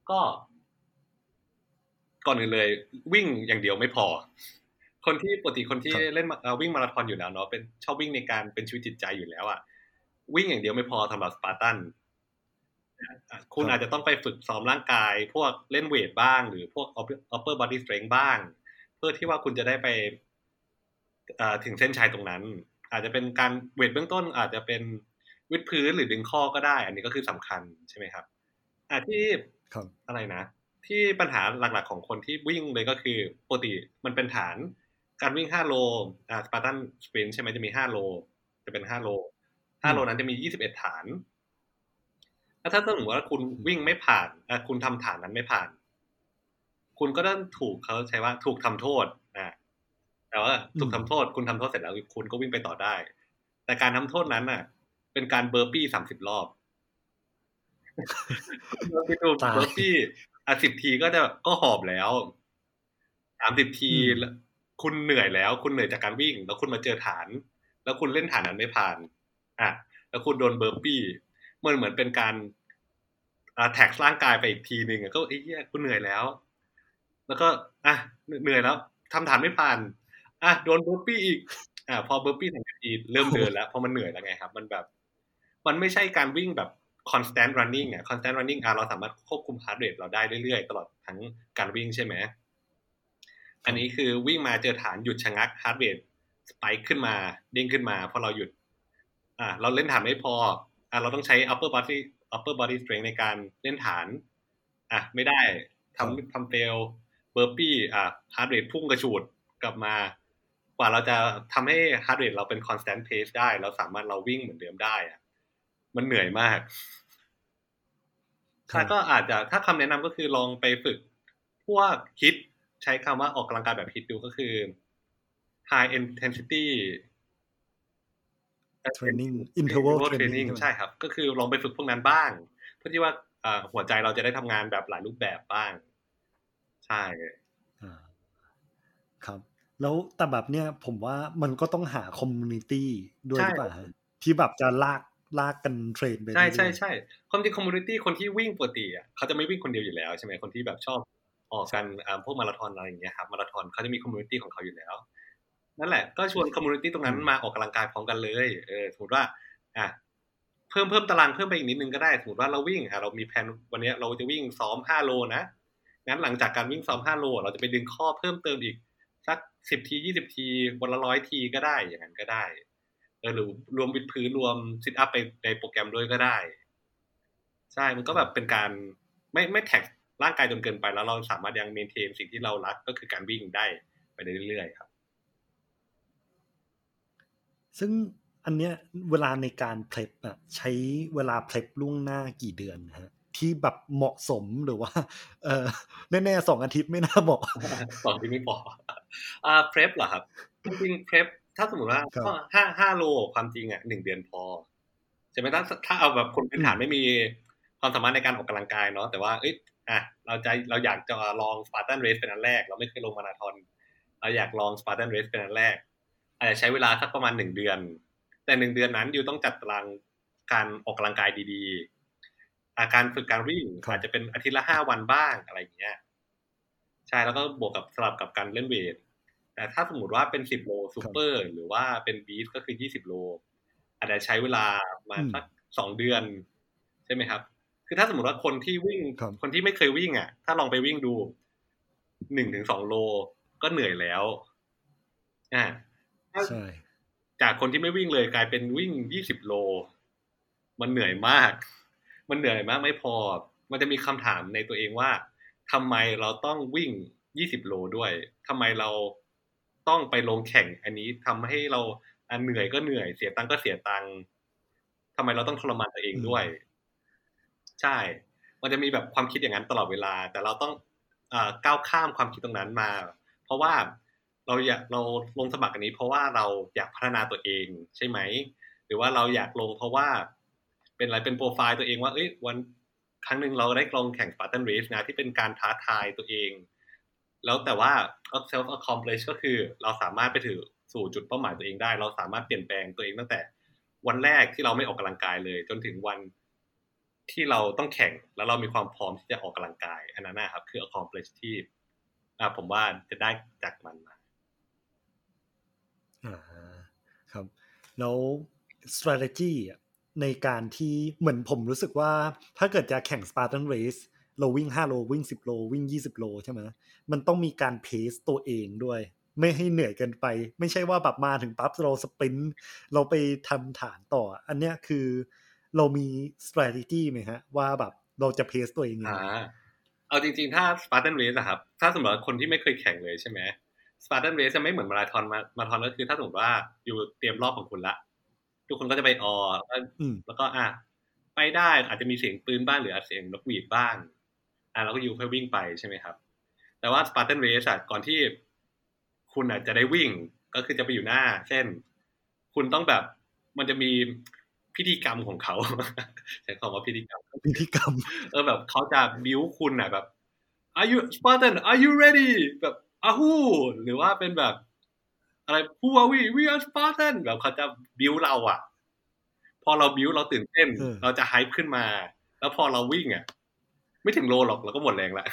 ก็ ก่อนอื่นเลย วิ่งอย่างเดียวไม่พอ คนที่ปกติคนที่ครับเล่นมาเอ่อวิ่งมาราธอนอยู่แล้วเนาะเป็นชอบวิ่งในการเป็นชีวิตจิตใจอยู่แล้วอะวิ่งอย่างเดียวไม่พอสำหรับสปาร์ตันอะ คุณอาจจะต้องไปฝึกซ้อมร่างกาย พวกเล่นเวทบ้าง หรือพวก upper- upper body strength บ้าง เพื่อที่ว่าคุณจะได้ไปเอ่อถึงเส้นชัยตรงนั้น อาจจะเป็นการ weight เบื้องต้น อาจจะเป็นวิดพื้นหรือดึงข้อก็ได้ อันนี้ก็คือสำคัญใช่ไหมครับอะที่ครับอะไรนะ ที่ปัญหาหลักๆของคนที่วิ่งเลยก็คือปกติมันเป็นฐาน การวิ่ง5โลอ่า Spartan Sprint ใช่ไหมจะมี5โล จะเป็น5โล5โลนั้นจะมี 21 ฐานแล้ว ถ้าสมมติว่าคุณวิ่งไม่ผ่านอะคุณทำฐานนั้นไม่ผ่าน คุณก็ต้องถูกเขาใช้ว่าถูกทำโทษอะแต่ว่าถูกทำโทษ คุณทำโทษเสร็จแล้วคุณก็วิ่งไปต่อได้ แต่การทำโทษนั้นน่ะ เป็นการเบอร์ปี้สามสิบรอบเราไปดูตายเบอร์ปี้อะสิบทีก็จะก็หอบแล้วสามสิบทีอืมแล้วคุณเหนื่อยแล้ว คุณเหนื่อยจากการวิ่ง แล้วคุณมาเจอฐาน แล้วคุณเล่นฐานนั้นไม่ผ่าน อะ แล้วคุณโดนเบอร์ปี้ มันเหมือนเป็นการอแท็กร่างกายไปอีกทีหนึ่งก็ไอ้เหี้ยกูเหนื่อยแล้ว แล้วก็อะเหนื่อยแล้วทำฐานไม่ผ่านอะโดนเบอร์ปี้อีกอะพอเบอร์ปี้สามสิบทีเริ่มเดินแล้วเพราะมันเหนื่อยแล้วไงครับ มันแบบ มันไม่ใช่การวิ่งแบบ constant running อะ constant running อะเราสามารถควบคุม heart rate เราได้เรื่อยๆ ตลอดทั้งการวิ่งใช่ไหมอันนี้คือวิ่งมาเจอฐานหยุดชะงัก heart rate สไปค์ขึ้นมาเด้งขึ้นมาพอเราหยุด อะเราเล่นฐานไม่พอ อะเราต้องใช้ upper body upper body strength ในการเล่นฐาน อะ ไม่ได้ทำทำเฟลเบอร์ปี้อะ heart rate พุ่งกระฉูดกลับมา กว่าเราจะทำให้ heart rate เราเป็น constant pace ได้ เราสามารถเราวิ่งเหมือนเดิมได้อะมันเหนื่อยมากถ้าก็อาจจะถ้าคำแนะนำก็คือลองไปฝึกพวกฮิตใช้คำว่าออกกำลังกายแบบฮิตดูก็คือ high intensity training interval training ใช่ครับ ก็คือลองไปฝึกพวกนั้นบ้าง เพื่อที่ว่าหัวใจเราจะได้ทำงานแบบหลายรูปแบบบ้าง ใช่ครับ แล้วแต่แบบเนี้ยผมว่ามันก็ต้องหา community ด้วยหรือเปล่าที่แบบจะลากลากกัน train ไปใช่ใช่ใช่ความจริง community คนที่วิ่งปกติอะเขาจะไม่วิ่งคนเดียวอยู่แล้วใช่ไหมคนที่แบบชอบออกกันพวกมาราธอนอะไรอย่างเงี้ยครับมาราธอนเขาจะมี community ของเขาอยู่แล้ว นั่นแหละก็ชวน community ตรงนั้นมาออกกำลังกายพร้อมกันเลยเออสมมติว่าอะเพิ่มเพิ่มตารางเพิ่มไปอีกนิดนึงก็ได้สมมติว่าเราวิ่งอะเรามีแผนวันนี้เราจะวิ่งซ้อมห้าโลนะงั้นหลังจากการวิ่งซ้อมห้าโล เราจะไปดึงข้อเพิ่มเติมอีกสักสิบทียี่สิบทีวันละร้อยทีก็ได้อย่างนั้นก็ได้เออหรือรวมวิดพื้นรวม sit-up ไปในโปรแกรมด้วยก็ได้ ใช่มันก็แบบเป็นการไม่ไม่ attack ร่างกายจนเกินไปแล้วเราสามารถยัง maintain สิ่งที่เรารักก็คือการวิ่งได้ไปเรื่อยๆครับ ซึ่งอันเนี้ยเวลาในการเพลฟอะใช้เวลาเพลฟล่วงหน้ากี่เดือนฮะที่แบบเหมาะสมหรือว่า เออแน่ๆสองอาทิตย์ไม่น่าเหมาะสองอาทิตย์ไม่พออ่าเพลฟเหรอครับจริงๆเพลฟถ้าสมมติว่าห้าห้าโลความจริงอะหนึ่งเดือนพอใช่ไหมถ้าถ้าเอาแบบคนพื้นฐานไม่มีความสามารถในการออกกำลังกายเนาะแต่ว่าเอ้ยอะเราจะเราอยากจะลอง Spartan Race เป็นอันแรก เราไม่เคยลงมาราธอนเราอยากลอง Spartan Race เป็นอันแรก อาจจะใช้เวลาสักประมาณหนึ่งเดือน แต่หนึ่งเดือนนั้นอยู่ต้องจัดตารางการออกกำลังกายดีๆ อาการฝึกการวิ่งอาจจะเป็นอาทิตย์ละห้าวันบ้างอะไรอย่างเงี้ยใช่แล้วก็บวกกับสลับกับการเล่น weight แต่ถ้าสมมติว่าเป็นสิบโลซูเปอร์ หรือว่าเป็นบีฟก็คือยี่สิบโล อาจจะใช้เวลามาสักสองเดือน ใช่ไหมครับ คือถ้าสมมติว่าคนที่วิ่งคนที่ไม่เคยวิ่งอะ ถ้าลองไปวิ่งดูหนึ่งถึงสองโลก็เหนื่อยแล้วอ่า ใช่จากคนที่ไม่วิ่งเลยกลายเป็นวิ่งยี่สิบโล มันเหนื่อยมาก มันเหนื่อยมากไม่พอ มันจะมีคำถามในตัวเองว่าทำไมเราต้องวิ่งยี่สิบโลด้วยทำไมเราต้องไปลงแข่งอันนี้ทำให้เราอันเหนื่อยก็เหนื่อยเสียตังก็เสียตังทำไมเราต้องทรมานตัวเองด้วย ใช่ มันจะมีแบบความคิดอย่างนั้นตลอดเวลา แต่เราต้องอก้าวข้ามความคิดตรงนั้นมา เพราะว่า เราอยากเราลงสมัครอันนี้ เพราะว่าเราอยากพัฒนาตัวเองใช่ไหม หรือว่าเราอยากลงเพราะว่า เป็นอะไรเป็นโปรไฟล์ตัวเองว่าเอ้ยวันครั้งหนึ่งเราได้ลงแข่งสปาร์ตันเรสนะที่เป็นการท้าทายตัวเอง แล้วแต่ว่า self accomplish ก็คือ เราสามารถไปถือสู่จุดเป้าหมายตัวเองได้ เราสามารถเปลี่ยนแปลงตัวเองตั้งแต่วันแรกที่เราไม่ออกกำลังกายเลย จนถึงวันที่เราต้องแข่งแล้วเรามีความพร้อมที่จะออกกำลังกายอันนั้นนะครับคือ accomplish ที่ผมว่าจะได้จากมันมา อ่าครับ แล้ว strategy ในการที่เหมือนผมรู้สึกว่าถ้าเกิดจะแข่ง Spartan Race เราวิ่ง 5 โลวิ่ง 10 โลวิ่ง 20 โลใช่ไหมมันต้องมีการเพสตัวเองด้วย ไม่ให้เหนื่อยเกินไป ไม่ใช่ว่าแบบมาถึงปั๊บเราสปรินต์เราไปทำฐานต่อ อันเนี้ยคือเรามี strategy ไหมฮะ ว่าแบบเราจะเพสตัวเองอ่าเอาจริงๆ ถ้า Spartan Race อะครับ ถ้าสมมติว่าคนที่ไม่เคยแข่งเลยใช่ไหม Spartan Race จะไม่เหมือนมาราธอนมามาราธอนก็คือถ้าสมมติว่าอยู่เตรียมรอบของคุณละ ทุกคนก็จะไปออแล้วก็อะไปได้อาจจะมีเสียงปืนบ้างหรืออาจเสียงนกหวีดบ้างอะเราก็อยู่ค่อยวิ่งไปใช่ไหมครับ แต่ว่าสปาร์ตันเรสก่อนที่คุณอาจจะได้วิ่งก็คือจะไปอยู่หน้า เช่น คุณต้องแบบมันจะมีพิธีกรรมของเขาใช้คำว่าพิธีกรรมพิธีกรรม เออแบบเขาจะบิ้วคุณอะแบบ are you Spartan are you ready แบบ อาฮูหรือว่าเป็นแบบ อะไร who are we we are Spartan แบบเขาจะบิ้วเราอะ พอเราบิ้วเราตื่นเต้น เราจะไฮป์ขึ้นมา แล้วพอเราวิ่งอะ ไม่ถึงโลหรอกเราก็หมดแรงละ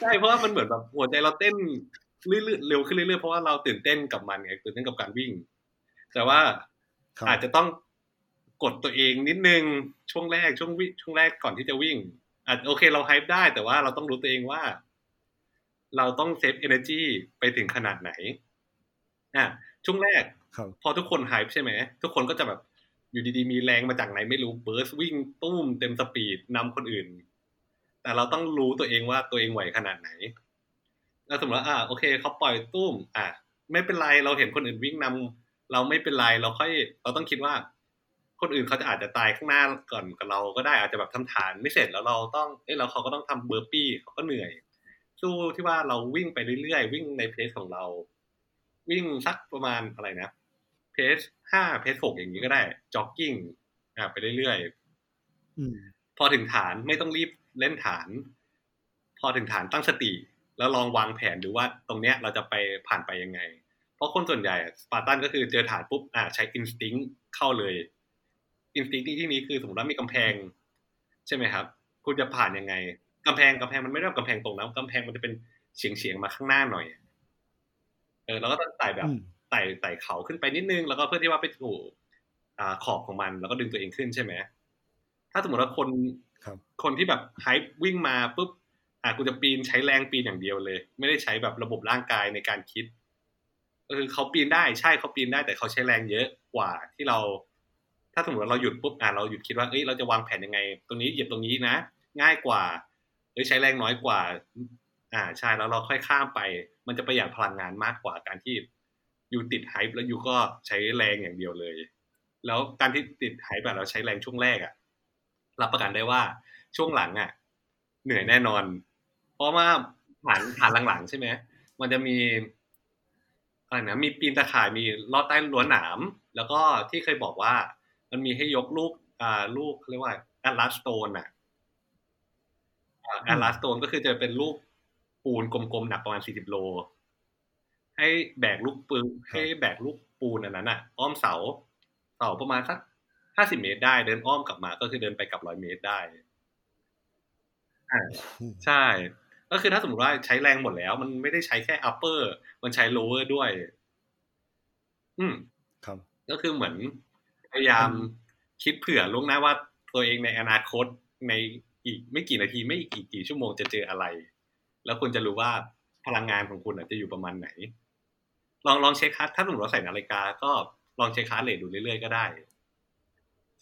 ใช่เพราะว่ามันเหมือนแบบหัวใจเราเต้นเรื่อยๆเร็วขึ้นเรื่อยๆเพราะว่าเราตื่นเต้นกับมันไงตื่นเต้นกับการวิ่ง แต่ว่าอาจจะต้องกดตัวเองนิดนึงช่วงแรกช่วงวิช่วงแรกก่อนที่จะวิ่งอะโอเคเรา hype ได้ แต่ว่าเราต้องรู้ตัวเองว่า เราต้อง save energy ไปถึงขนาดไหนอะช่วงแรกครับพอทุกคน hype ใช่ไหม ทุกคนก็จะแบบอยู่ดีๆ มีแรงมาจากไหนไม่รู้ burst วิ่งตุ้มเต็ม speed นำคนอื่น แต่เราต้องรู้ตัวเองว่าตัวเองไหวขนาดไหนแล้วสมมติว่าอ่าโอเคเขาปล่อยตุ้ม อะไม่เป็นไรเราเห็นคนอื่นวิ่งนำเราไม่เป็นไรเราค่อย เราต้องคิดว่า คนอื่นเขาจะอาจจะตายข้างหน้าก่อนกับเราก็ได้อาจจะแบบทำฐานไม่เสร็จแล้วเราต้องเอ้ยแล้วเขาก็ต้องทำเบอร์ปี้เขาก็เหนื่อย สู้ที่ว่าเราวิ่งไปเรื่อยๆ วิ่งในเพจของเรา วิ่งสักประมาณอะไรนะ เพจห้าเพจหกอย่างนี้ก็ได้ จ็อกกิ้งอ่าไปเรื่อยๆอพอถึงฐานไม่ต้องรีบเล่นฐาน พอถึงฐานตั้งสติ แล้วลองวางแผนดูว่าตรงเนี้ยเราจะไปผ่านไปยังไง เพราะคนส่วนใหญ่สปาร์ตันก็คือเจอฐานปุ๊บอ่าใช้ instinct เข้าเลย instinct ที่นี้คือสมมติว่ามีกำแพง ใช่ไหมครับ คุณจะผ่านยังไง กำแพงกำแพงมันไม่ได้แบบกำแพงตรงนะกำแพงมันจะเป็นเฉียงเฉียงๆมาข้างหน้าหน่อย เออเราก็ต้องไต่แบบอืมไต่ไต่เขาขึ้นไปนิดนึง แล้วก็เพื่อที่ว่าไปถูกอ่าขอบของมัน แล้วก็ดึงตัวเองขึ้นใช่ไหมถ้าสมมติว่าคนครับคนที่แบบ hype วิ่งมาปุ๊บอะกูจะปีนใช้แรงปีนอย่างเดียวเลย ไม่ได้ใช้แบบระบบร่างกายในการคิดก็คือเขาปีนได้ใช่เขาปีนได้แต่เขาใช้แรงเยอะกว่าที่เรา ถ้าสมมติว่าเราหยุดปุ๊บอะเราหยุดคิดว่าเอ้ยเราจะวางแผนยังไง ตรงนี้เหยียบตรงนี้นะ ง่ายกว่าเอ้ย ใช้แรงน้อยกว่า อ่าใช่แล้วเราค่อยข้ามไป มันจะประหยัดพลังงานมากกว่าการที่อยู่ติดไฮป์แล้วอยู่ก็ใช้แรงอย่างเดียวเลย แล้วการที่ติดไฮป์แบบเราใช้แรงช่วงแรกอะรับประกันได้ว่าช่วงหลังอะเหนื่อยแน่นอน เพราะว่าฐานฐานหลังๆ ใช่ไหมมันจะมีอะไรนะมีปีนตะข่ายมีลอดใต้รั้วนหนาม แล้วก็ที่เคยบอกว่า มันมีให้ยกลูกอ่าลูกเขาเรียกว่าแอลลาสโตนอะ แอลลาสโตนก็คือจะเป็นลูกปูนกลมๆหนักประมาณสี่สิบโล ให้แบกลูกปืนให้แบกลูกปูนอันนั้นอะอ้อมเสา เสาประมาณสักห้าสิบเมตรได้เดินอ้อมกลับมาก็คือเดินไปกลับร้อยเมตรได้อ่าใช่ ก็คือถ้าสมมติว่าใช้แรงหมดแล้ว มันไม่ได้ใช้แค่ upper มันใช้ lower ด้วย อืมครับ ก็คือเหมือนพยายามคิดเผื่อล่วงหน้าว่าตัวเองในอนาคตใน อีกไม่กี่นาทีไม่กี่กี่ชั่วโมงจะเจออะไร แล้วคุณจะรู้ว่าพลังงานของคุณอะจะอยู่ประมาณไหน ลองลองเช็คคัสถ้าสมมติว่าใส่นาฬิกา ก็ลองเช็ค heart rate ดูเรื่อยๆก็ได้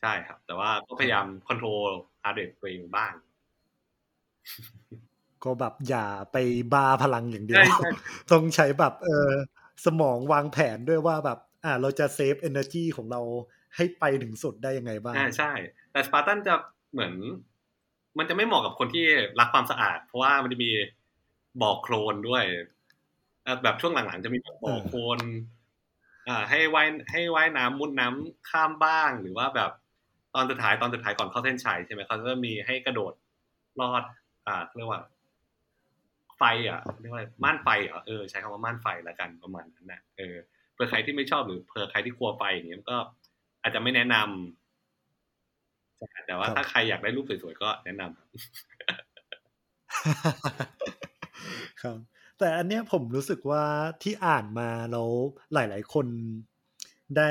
ใช่ครับ แต่ว่าก็พยายาม control heart rate ตัวเองบ้าง ก็แบบอย่าไปบ้าพลังอย่างเดียวใช่ใช่ต้องใช้แบบเออสมองวางแผนด้วยว่าแบบ อ่า เราจะ save energy ของเราให้ไปถึงสุดได้ยังไงบ้าง อ่าใช่ แต่สปาร์ตันจะเหมือน มันจะไม่เหมาะกับคนที่รักความสะอาด เพราะว่ามันจะมีบ่อโคลนด้วยแบบช่วงหลังๆจะมีบ่อโคลนอ่า ให้ว่ายให้ว่ายน้ำมุดน้ำข้ามบ้างหรือว่าแบบตอนสุดท้ายตอนสุดท้ายก่อนเข้าเส้นชัยใช่ไหมเขาจะมีให้กระโดดลอด อ่าเรียกว่า ไฟอะเรียกว่าอะไรม่านไฟเหรอเออใช้คำว่าม่านไฟแล้วกันประมาณนั้นนะเออเผื่อใครที่ไม่ชอบหรือเผื่อใครที่กลัวไฟอย่างเงี้ยก็อาจจะไม่แนะนำใช่ แต่ว่าครับถ้าใครอยากได้รูปสวยๆก็แนะนำครับครับ แต่อันเนี้ยผมรู้สึกว่าที่อ่านมาแล้วหลาย ๆ คนได้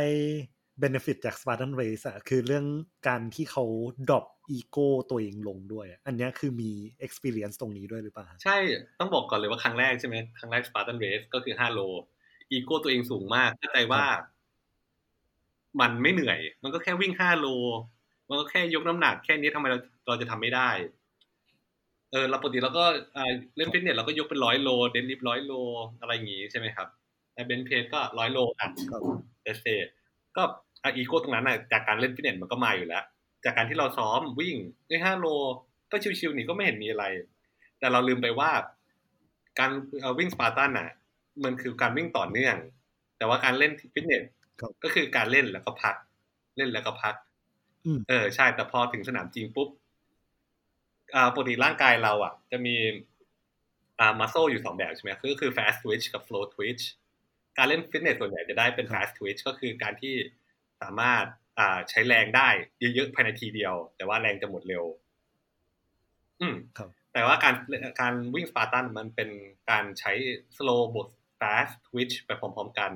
benefit จาก Spartan Race อะคือเรื่องการที่เขา drop ego ตัวเองลงด้วยอะอันเนี้ยคือมี experience ตรงนี้ด้วยหรือเปล่า ใช่ ต้องบอกก่อนเลยว่าครั้งแรกใช่ไหมครั้งแรก Spartan Race ก็คือห้าโล อีโก้ตัวเองสูงมากเข้าใจว่า มันไม่เหนื่อย มันก็แค่วิ่งห้าโล มันก็แค่ยกน้ำหนักแค่นี้ทำไมเราเราจะทำไม่ได้ เออเราปกติเราก็อ่าเล่นฟิตเนสเราก็ยกเป็นร้อยโล deadlift ร้อยโลอะไรอย่างงี้ใช่ไหมครับแต่ bench press ก็ร้อยโลอะครับเอสเก็อะอีโก้ตรงนั้นน่ะจากการเล่นฟิตเนสมันก็มาอยู่แล้ว จากการที่เราซ้อมวิ่งได้ห้าโล ก็ชิวๆนี่ก็ไม่เห็นมีอะไร แต่เราลืมไปว่า การเอ่อวิ่งสปาร์ตันน่ะ มันคือการวิ่งต่อเนื่อง แต่ว่าการเล่นฟิตเนสครับก็คือการเล่นแล้วก็พัก เล่นแล้วก็พักอืม เออใช่แต่พอถึงสนามจริงปุ๊บอ่าปกติร่างกายเราอะ จะมีอ่ามัสโซอยู่สองแบบใช่ไหมก็คือ fast twitch กับ slow twitch การเล่นฟิตเนสส่วนใหญ่จะได้เป็น fast twitch ก็คือการที่สามารถอ่าใช้แรงได้เยอะๆภายในทีเดียว แต่ว่าแรงจะหมดเร็ว อืมครับ แต่ว่าการการวิ่งสปาร์ตันมันเป็นการใช้ slow บวก fast twitch ไปพร้อมๆกัน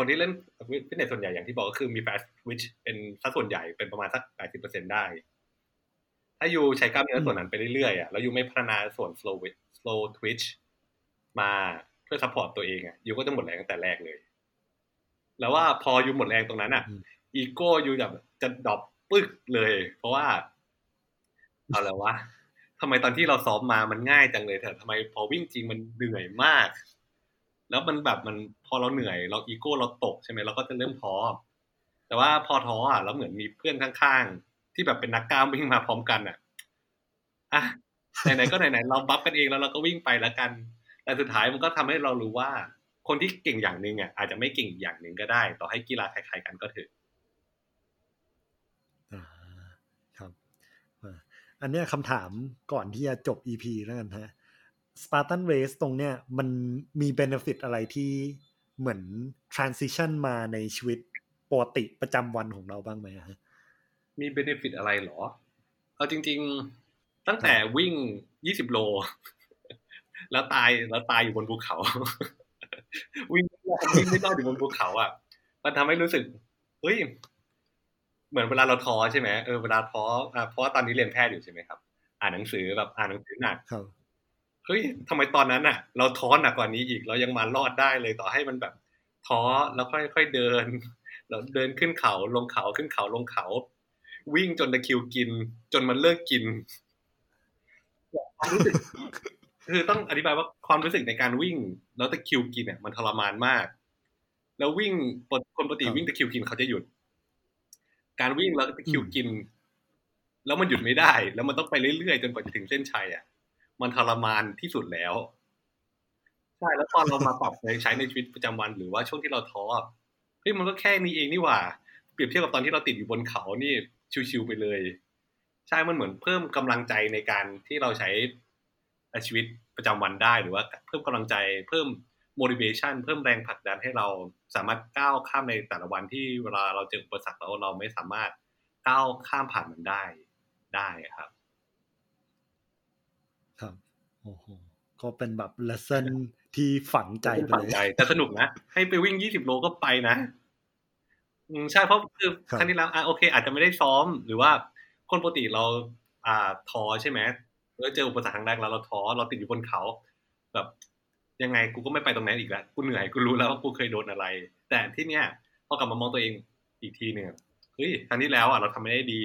คนที่เล่นฟิตเนสส่วนใหญ่อย่างที่บอกก็คือมี fast twitch เป็นสัดส่วนใหญ่เป็นประมาณสักแปดสิบเปอร์เซ็นได้ ถ้า you ใช้กล้ามเนื้อส่วนนั้นไปเรื่อยๆอะแล้ว you ไม่พัฒนาส่วน slow slow twitch มาเพื่อ support ตัวเองอะ you ก็จะหมดแรงตั้งแต่แรกเลย แล้วว่าพอ you หมดแรงตรงนั้นอะ ego you แบบจะ drop ปึ๊กเลย เพราะว่าเอาแล้ววะทำไมตอนที่เราซ้อมมามันง่ายจังเลยแต่ทำไมพอวิ่งจริงมันเหนื่อยมาก แล้วมันแบบมันพอเราเหนื่อย เราอีโก้เราตกใช่ไหมเราก็จะเริ่มท้อแต่ว่าพอท้ออะแล้วเหมือนมีเพื่อนข้างๆ ที่แบบเป็นนักกล้ามวิ่งมาพร้อมกันอะอะไหนๆก็ไหนๆเราบัฟกันเองแล้วเราก็วิ่งไปแล้วกัน แต่สุดท้ายมันก็ทำให้เรารู้ว่า คนที่เก่งอย่างหนึ่งอะอาจจะไม่เก่งอย่างหนึ่งก็ได้ ต่อให้กีฬาคล้ายๆกันก็เถอะครับ อันนี้คำถามก่อนที่จะจบ EP แล้วกันฮะ Spartan Race ตรงเนี้ยมันมีเบนฟิตอะไรที่เหมือน transition มาในชีวิตปกติประจำวันของเราบ้างไหมฮะมีเบนฟิตอะไรหรอ เอาจริง ๆ ตั้งแต่วิ่ง20โล แล้วตายแล้วตายอยู่บนภูเขา วิ่งวิ่งไม่รอดอยู่บนภูเขาอะ มันทำให้รู้สึก เฮ้ย เหมือนเวลาเราท้อใช่ไหมเออเวลาท้อเพราะว่าตอนนี้เรียนแพทย์อยู่ใช่ไหมครับ อ่านหนังสือแบบอ่านหนังสือหนัก เฮ้ยทำไมตอนนั้นอะ เราท้อหนักกว่านี้อีก เรายังมารอดได้เลยต่อให้มันแบบ ท้อแล้วค่อยๆเดิน เราเดินขึ้นเขาลงเขาขึ้นเขาลงเขา วิ่งจนตะคิวกิน จนมันเลิกกินความรู้สึกคือต้องอธิบายว่าความรู้สึกในการวิ่ง แล้วตะคิวกินเนี่ยมันทรมานมาก แล้ววิ่งคนปกติวิ่งตะคิวกินเขาจะหยุด การวิ่งแล้วตะคิวกิน แล้วมันหยุดไม่ได้ แล้วมันต้องไปเรื่อยๆจนกว่าจะถึงเส้นชัยอะ มันทรมานที่สุดแล้ว ใช่แล้วตอนเรามาปรับใช้ในชีวิตประจำวันหรือว่าช่วงที่เราท้อเฮ้ยมันก็แค่นี้เองนี่หว่า เปรียบเทียบกับตอนที่เราติดอยู่บนเขานี่ชิวๆไปเลย ใช่มันเหมือนเพิ่มกำลังใจในการที่เราใช้ชีวิตประจำวันได้หรือว่า เพิ่มกำลังใจเพิ่ม motivation เพิ่มแรงผลักดันให้เราสามารถก้าวข้ามในแต่ละวันที่เวลาเราเจออุปสรรคแล้วเราไม่สามารถก้าวข้ามผ่านมันได้ได้ครับ ก็เป็นแบบ lesson ที่ฝังใจไปเลยแต่สนุกนะ ให้ไปวิ่งยี่สิบโลก็ไปนะอืมใช่เพราะคือครั้งที่แล้วอะโอเค อาจจะไม่ได้ซ้อมหรือว่าคนปกติเรา อ่าท้อใช่ไหมแล้วเจออุปสรรคครั้งแรกแล้วเราท้อเราติดอยู่บนเขา แบบ ยังไงกูก็ไม่ไปตรงนั้นอีกแล้วกูเหนื่อยกูรู้แล้วว่ากูเคยโดนอะไร แต่ที่เนี้ยพอกลับมามองตัวเองอีกทีหนึ่งเฮ้ยครั้งที่แล้วอะเราทำไม่ได้ดี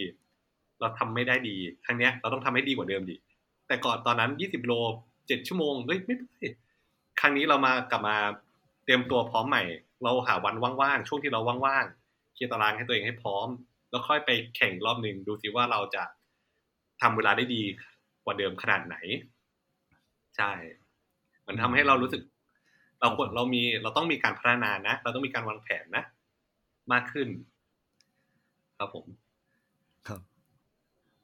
เราทำไม่ได้ดีครั้งเนี้ยเราต้องทำให้ดีกว่าเดิมดิ แต่ก่อนตอนนั้นยี่สิบโลเจ็ดชั่วโมงเฮ้ยไม่ได้ครั้งนี้เรามากลับมาเตรียมตัวพร้อมใหม่ เราหาวันว่างๆช่วงที่เราว่างๆเคลียร์ตารางให้ตัวเองให้พร้อม แล้วค่อยไปแข่งรอบหนึ่งดูซิว่าเราจะทำเวลาได้ดีกว่าเดิมขนาดไหน ใช่ มันทำให้เรารู้สึก เราควรเรามีเราต้องมีการพัฒนานะเราต้องมีการวางแผนนะ มากขึ้น ครับผม ครับ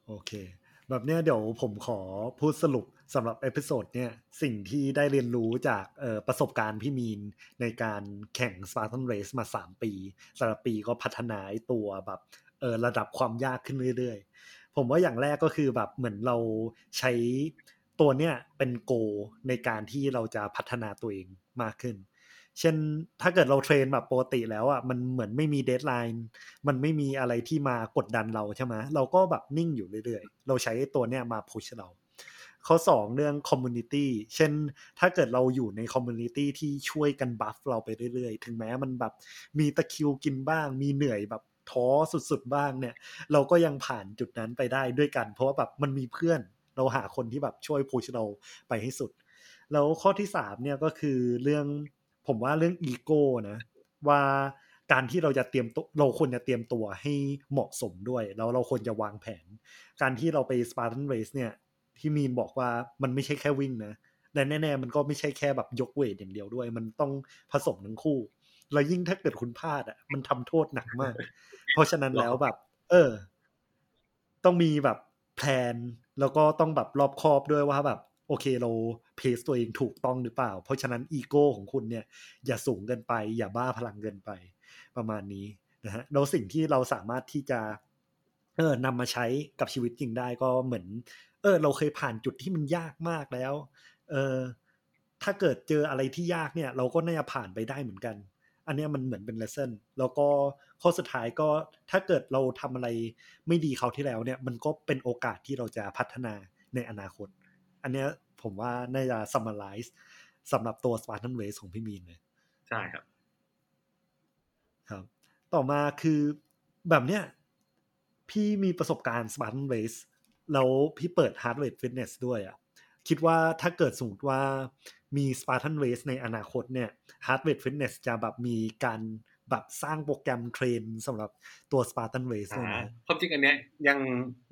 โอเค แบบเนี้ยเดี๋ยวผมขอพูดสรุปสำหรับ episode เนี่ยสิ่งที่ได้เรียนรู้จากประสบการณ์พี่มีนในการแข่ง Spartan Race มา 3 ปีแต่ละปีก็พัฒนาตัวแบบระดับความยากขึ้นเรื่อยๆ ผมว่าอย่างแรกก็คือแบบเหมือนเราใช้ตัวเนี้ยเป็น goal ในการที่เราจะพัฒนาตัวเองมากขึ้น เช่นถ้าเกิดเรา train แบบปกติแล้วอะมันเหมือนไม่มี deadline มันไม่มีอะไรที่มากดดันเราใช่ไหมเราก็แบบนิ่งอยู่เรื่อยๆ เราใช้ตัวเนี้ยมา push เราข้อ2เรื่อง communityเช่นถ้าเกิดเราอยู่ใน community ที่ช่วยกัน buff เราไปเรื่อยๆ ถึงแม้มันแบบมีตะคริวกินบ้าง มีเหนื่อยแบบท้อสุดๆบ้างเนี่ย เราก็ยังผ่านจุดนั้นไปได้ด้วยกัน เพราะว่าแบบมันมีเพื่อนเราหาคนที่แบบช่วย push เราไปให้สุด แล้วข้อที่3เนี่ยก็คือเรื่อง ผมว่าเรื่องอีโก้นะ ว่าการที่เราจะเตรียมตัวเราควรจะเตรียมตัวให้เหมาะสมด้วย แล้วเราควรจะวางแผน การที่เราไป Spartan Race เนี่ย ที่มีนบอกว่ามันไม่ใช่แค่วิ่งนะและแน่ๆมันก็ไม่ใช่แค่แบบยกเวทอย่างเดียวด้วย มันต้องผสมทั้งคู่ แล้วยิ่งถ้าเกิดคุณพลาดอะมันทำโทษหนักมาก เพราะฉะนั้นแล้วแบบ เออ ต้องมีแบบแพลนแล้วก็ต้องแบบรอบคอบด้วยว่าแบบ โอเคเราเพสตัวเองถูกต้องหรือเปล่า เพราะฉะนั้นอีโก้ของคุณเนี่ย อย่าสูงเกินไป อย่าบ้าพลังเกินไป ประมาณนี้นะฮะแล้วสิ่งที่เราสามารถที่จะเออนำมาใช้กับชีวิตจริงได้ก็เหมือน เออ เราเคยผ่านจุดที่มันยากมากแล้ว เออถ้าเกิดเจออะไรที่ยากเนี่ย เราก็น่าจะผ่านไปได้เหมือนกัน อันนี้มันเหมือนเป็นเลสเซ่นแล้วก็ข้อสุดท้ายก็ถ้าเกิดเราทำอะไรไม่ดีเขาที่แล้วเนี่ย มันก็เป็นโอกาสที่เราจะพัฒนาในอนาคต อันเนี้ยผมว่าน่าจะ summarize สำหรับตัว Spartan Race ของพี่มีนเลยใช่ครับ ครับ ต่อมาคือแบบเนี้ยพี่มีประสบการณ์ Spartan Race แล้วพี่เปิด Heart Rate Fitness ด้วยอะ่ะคิดว่าถ้าเกิดสมมติว่ามี Spartan Race ในอนาคตเนี่ย Heart Rate Fitness จะแบบมีการ แบบสร้างโปรแกรมเทรนสำหรับตัว Spartan Race ด้วยนะความจริงอันเนี้ยยัง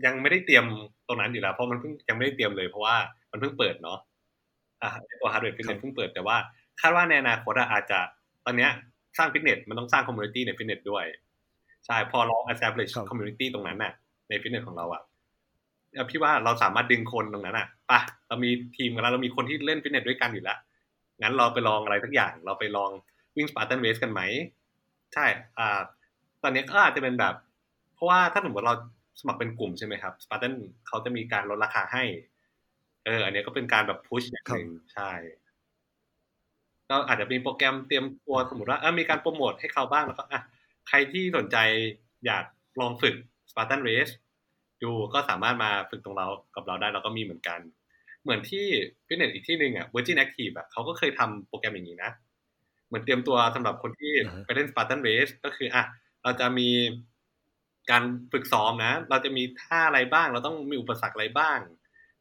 ยังไม่ได้เตรียมตรงนั้นอยู่แล้ว เพราะมันเพิ่งยังไม่ได้เตรียมเลยเพราะว่ามันเพิ่งเปิดเนาะอ่าตัว Heart Rate Fitness เพิ่งเปิดแต่ว่า คาดว่าในอนาคตอาจจะตอนเนี้ยสร้างฟิตเนสมันต้องสร้าง community ในฟิตเนสด้วย ใช่พอเรา establish ครับ community ตรงนั้นน่ะ ในฟิตเนสของเราอะเอ่อพี่ว่าเราสามารถดึงคนตรงนั้นอะไปะเรามีทีมกันแล้วเรามีคนที่เล่นฟิตเนสด้วยกันอยู่แล้วงั้นเราไปลองอะไรสักอย่าง เราไปลองวิ่ง Spartan Race กันไหม ใช่อ่าตอนนี้ก็อาจจะเป็นแบบ เพราะว่าถ้าสมมติเราสมัครเป็นกลุ่มใช่ไหมครับสปาร์ตันเขาจะมีการลดราคาให้ เออ อันนี้ก็เป็นการแบบพุชอย่างหนึ่งใช่ก็อาจจะมีโปรแกรมเตรียมตัวสมมติว่าเออมีการโปรโมทให้เขาบ้างแล้วก็อะใครที่สนใจอยากลองฝึก Spartan Race ดูก็สามารถมาฝึกตรงเรากับเราได้เราก็มีเหมือนกัน เหมือนที่ฟิตเนสอีกที่หนึ่งอะ Virgin Active อะเขาก็เคยทำโปรแกรมอย่างนี้นะ เหมือนเตรียมตัวสำหรับคนที่อ่าฮะไปเล่น Spartan Race ก็คืออะเราจะมีการฝึกซ้อมนะ เราจะมีท่าอะไรบ้าง เราต้องมีอุปสรรคอะไรบ้าง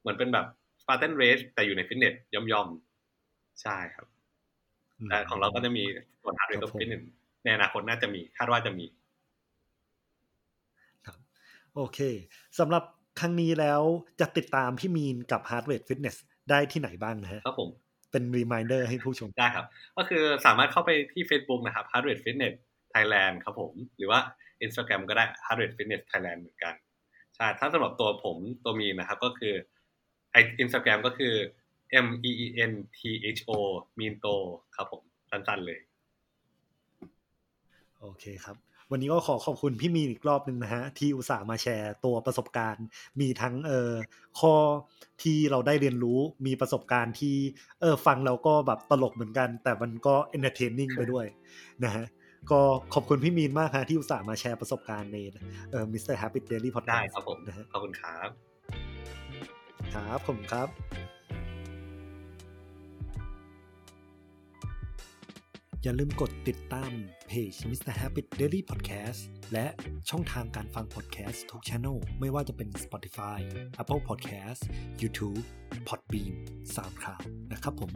เหมือนเป็นแบบ Spartan Race แต่อยู่ในฟิตเนสย่อมๆ ใช่ครับแต่ของเราก็จะมีส่วน Heart Rate ครับผมฟิตเนสในอนาคตน่าจะมีคาดว่าจะมีโอเคสำหรับครั้งนี้แล้วจะติดตามพี่มีนกับ Heart Rate Fitness ได้ที่ไหนบ้างนะฮะครับผม เป็น reminder ให้ผู้ชมได้ครับ ก็คือสามารถเข้าไปที่ Facebook นะครับ Heart Rate Fitness Thailand ครับผม หรือว่า Instagram ก็ได้ Heart Rate Fitness Thailand เหมือนกัน ใช่ ถ้าสำหรับตัวผมตัวมีนนะครับ ก็คือไอ Instagram ก็คือ M E E N T H O มีนโตครับผม สั้นๆเลย โอเคครับ วันนี้ก็ขอขอบคุณพี่มีนอีกรอบหนึ่งนะฮะที่อุตส่าห์มาแชร์ตัวประสบการณ์ มีทั้งเอ่อข้อที่เราได้เรียนรู้มีประสบการณ์ที่เออฟังแล้วก็แบบตลกเหมือนกัน แต่มันก็ entertaining ไปด้วยนะฮะก็ขอบคุณพี่มีนมากฮะที่อุตส่าห์มาแชร์ประสบการณ์ในเอ่อ Mr. Happy Daily ได้ Podcast ครับผมนะฮะขอบคุณครับ ครับผมครับอย่าลืมกดติดตาม เพจ Mr. Habit Daily Podcast และช่องทางการฟัง podcast ทุกช anel ไม่ว่าจะเป็น Spotify Apple Podcast YouTube Podbean SoundCloud นะครับผม